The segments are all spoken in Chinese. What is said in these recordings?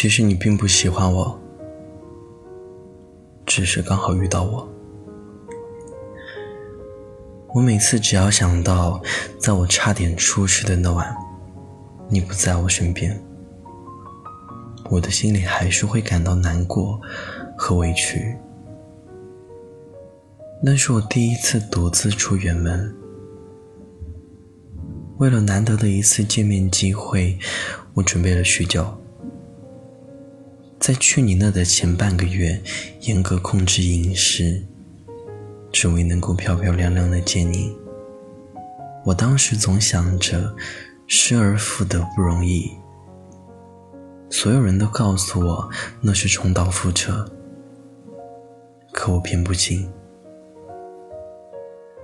其实你并不喜欢我，只是刚好遇到我。我每次只要想到，在我差点出事的那晚，你不在我身边，我的心里还是会感到难过和委屈。那是我第一次独自出远门，为了难得的一次见面机会，我准备了许久。在去你那的前半个月，严格控制饮食。只为能够漂漂亮亮的见你。我当时总想着，失而复得不容易。所有人都告诉我那是重蹈覆辙，可我偏不信。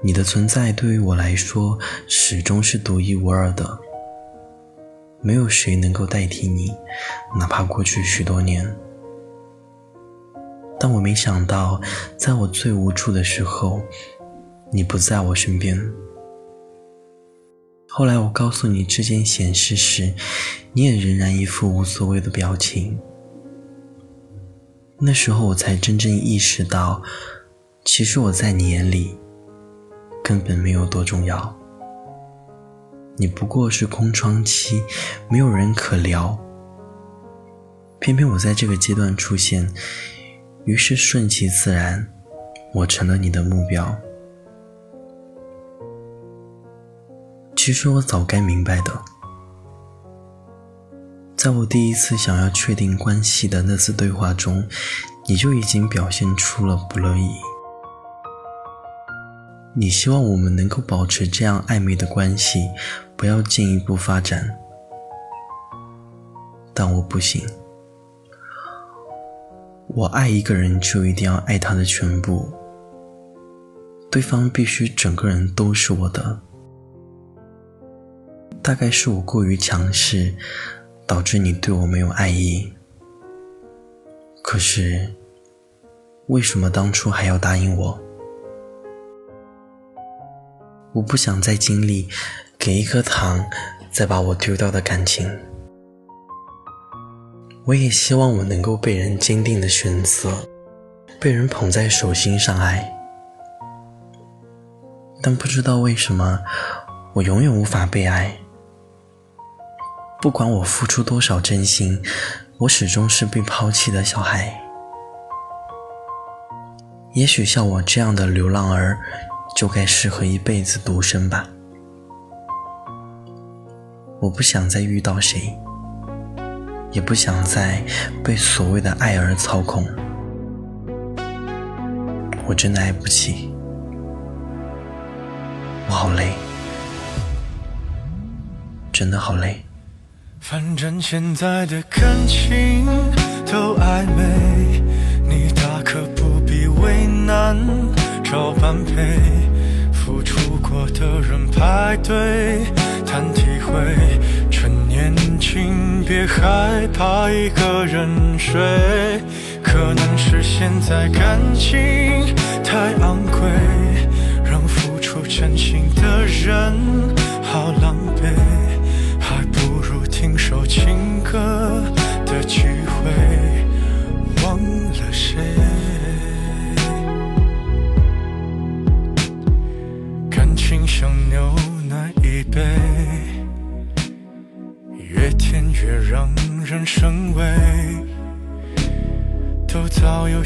你的存在对于我来说始终是独一无二的，没有谁能够代替你，哪怕过去许多年。但我没想到，在我最无助的时候，你不在我身边。后来我告诉你这件显示时，你也仍然一副无所谓的表情。那时候我才真正意识到，其实我在你眼里根本没有多重要。你不过是空窗期，没有人可聊。偏偏我在这个阶段出现。于是顺其自然，我成了你的目标。其实我早该明白的，在我第一次想要确定关系的那次对话中，你就已经表现出了不乐意。你希望我们能够保持这样暧昧的关系，不要进一步发展，但我不行。我爱一个人，就一定要爱他的全部。对方必须整个人都是我的。大概是我过于强势，导致你对我没有爱意。可是，为什么当初还要答应我？我不想再经历给一颗糖，再把我丢掉的感情。我也希望我能够被人坚定的选择，被人捧在手心上爱，但不知道为什么，我永远无法被爱。不管我付出多少真心，我始终是被抛弃的小孩。也许像我这样的流浪儿，就该适合一辈子独身吧。我不想再遇到谁。也不想再被所谓的爱而操控，我真的爱不起，我好累，真的好累。反正现在的感情都暧昧，你大可不必为难找般配，付出过的人排队难体会。趁年轻，别害怕一个人睡。可能是现在感情太昂贵，让付出真心的人好狼狈。还不如听首情歌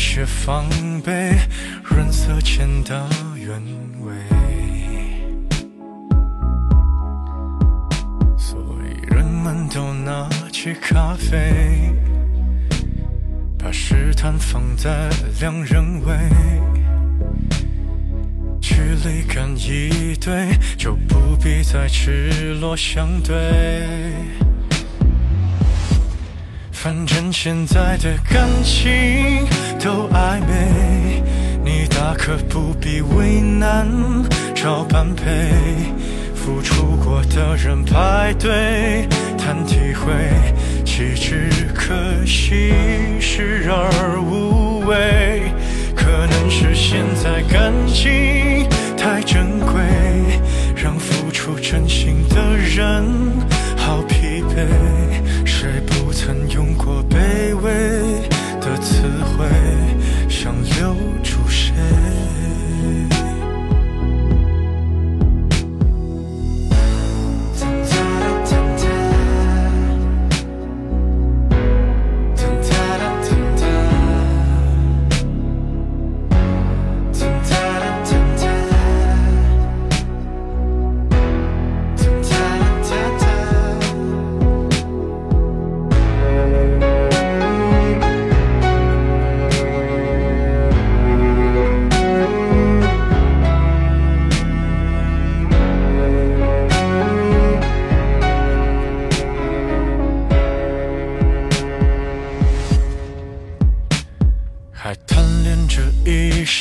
些防备，润色前的原味。所以人们都拿起咖啡，把试探放在两人位，距离感一对，就不必再赤裸相对。反正现在的感情都暧昧，你大可不必为难找般配。付出过的人排队谈体会，岂止可惜，视而无味。可能是现在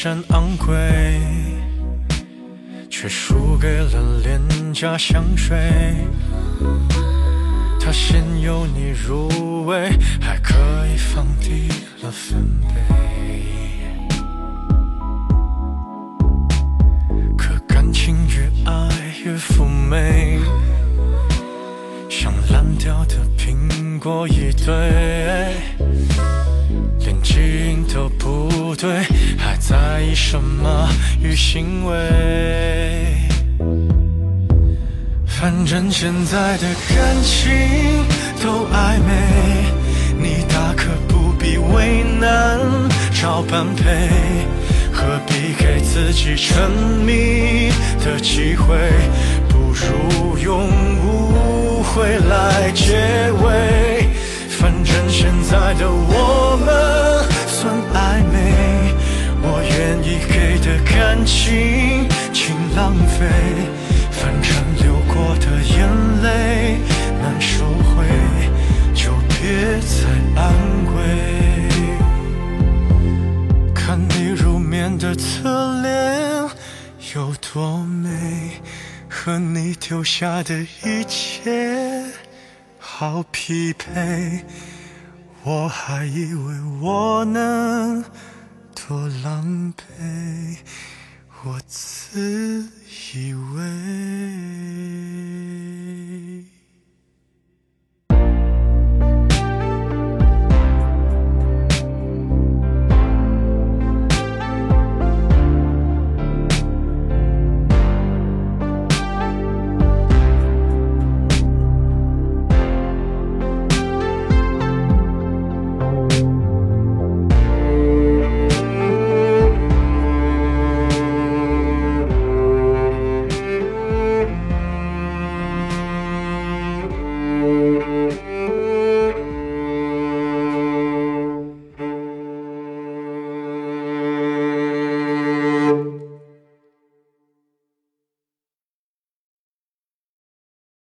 山昂贵，却输给了廉价香水。它先由你入味，还可以放低了分贝。可感情越爱越妩媚，像烂掉的苹果一堆，在意什么与行为？反正现在的感情都暧昧，你大可不必为难找般配，何必给自己沉迷的机会？不如用误会来结尾。反正现在的我们的感情，请浪费。反正流过的眼泪难收回，就别再安慰。看你入眠的侧脸有多美，和你丢下的一切好匹配。我还以为我能多狼狈，我自以为。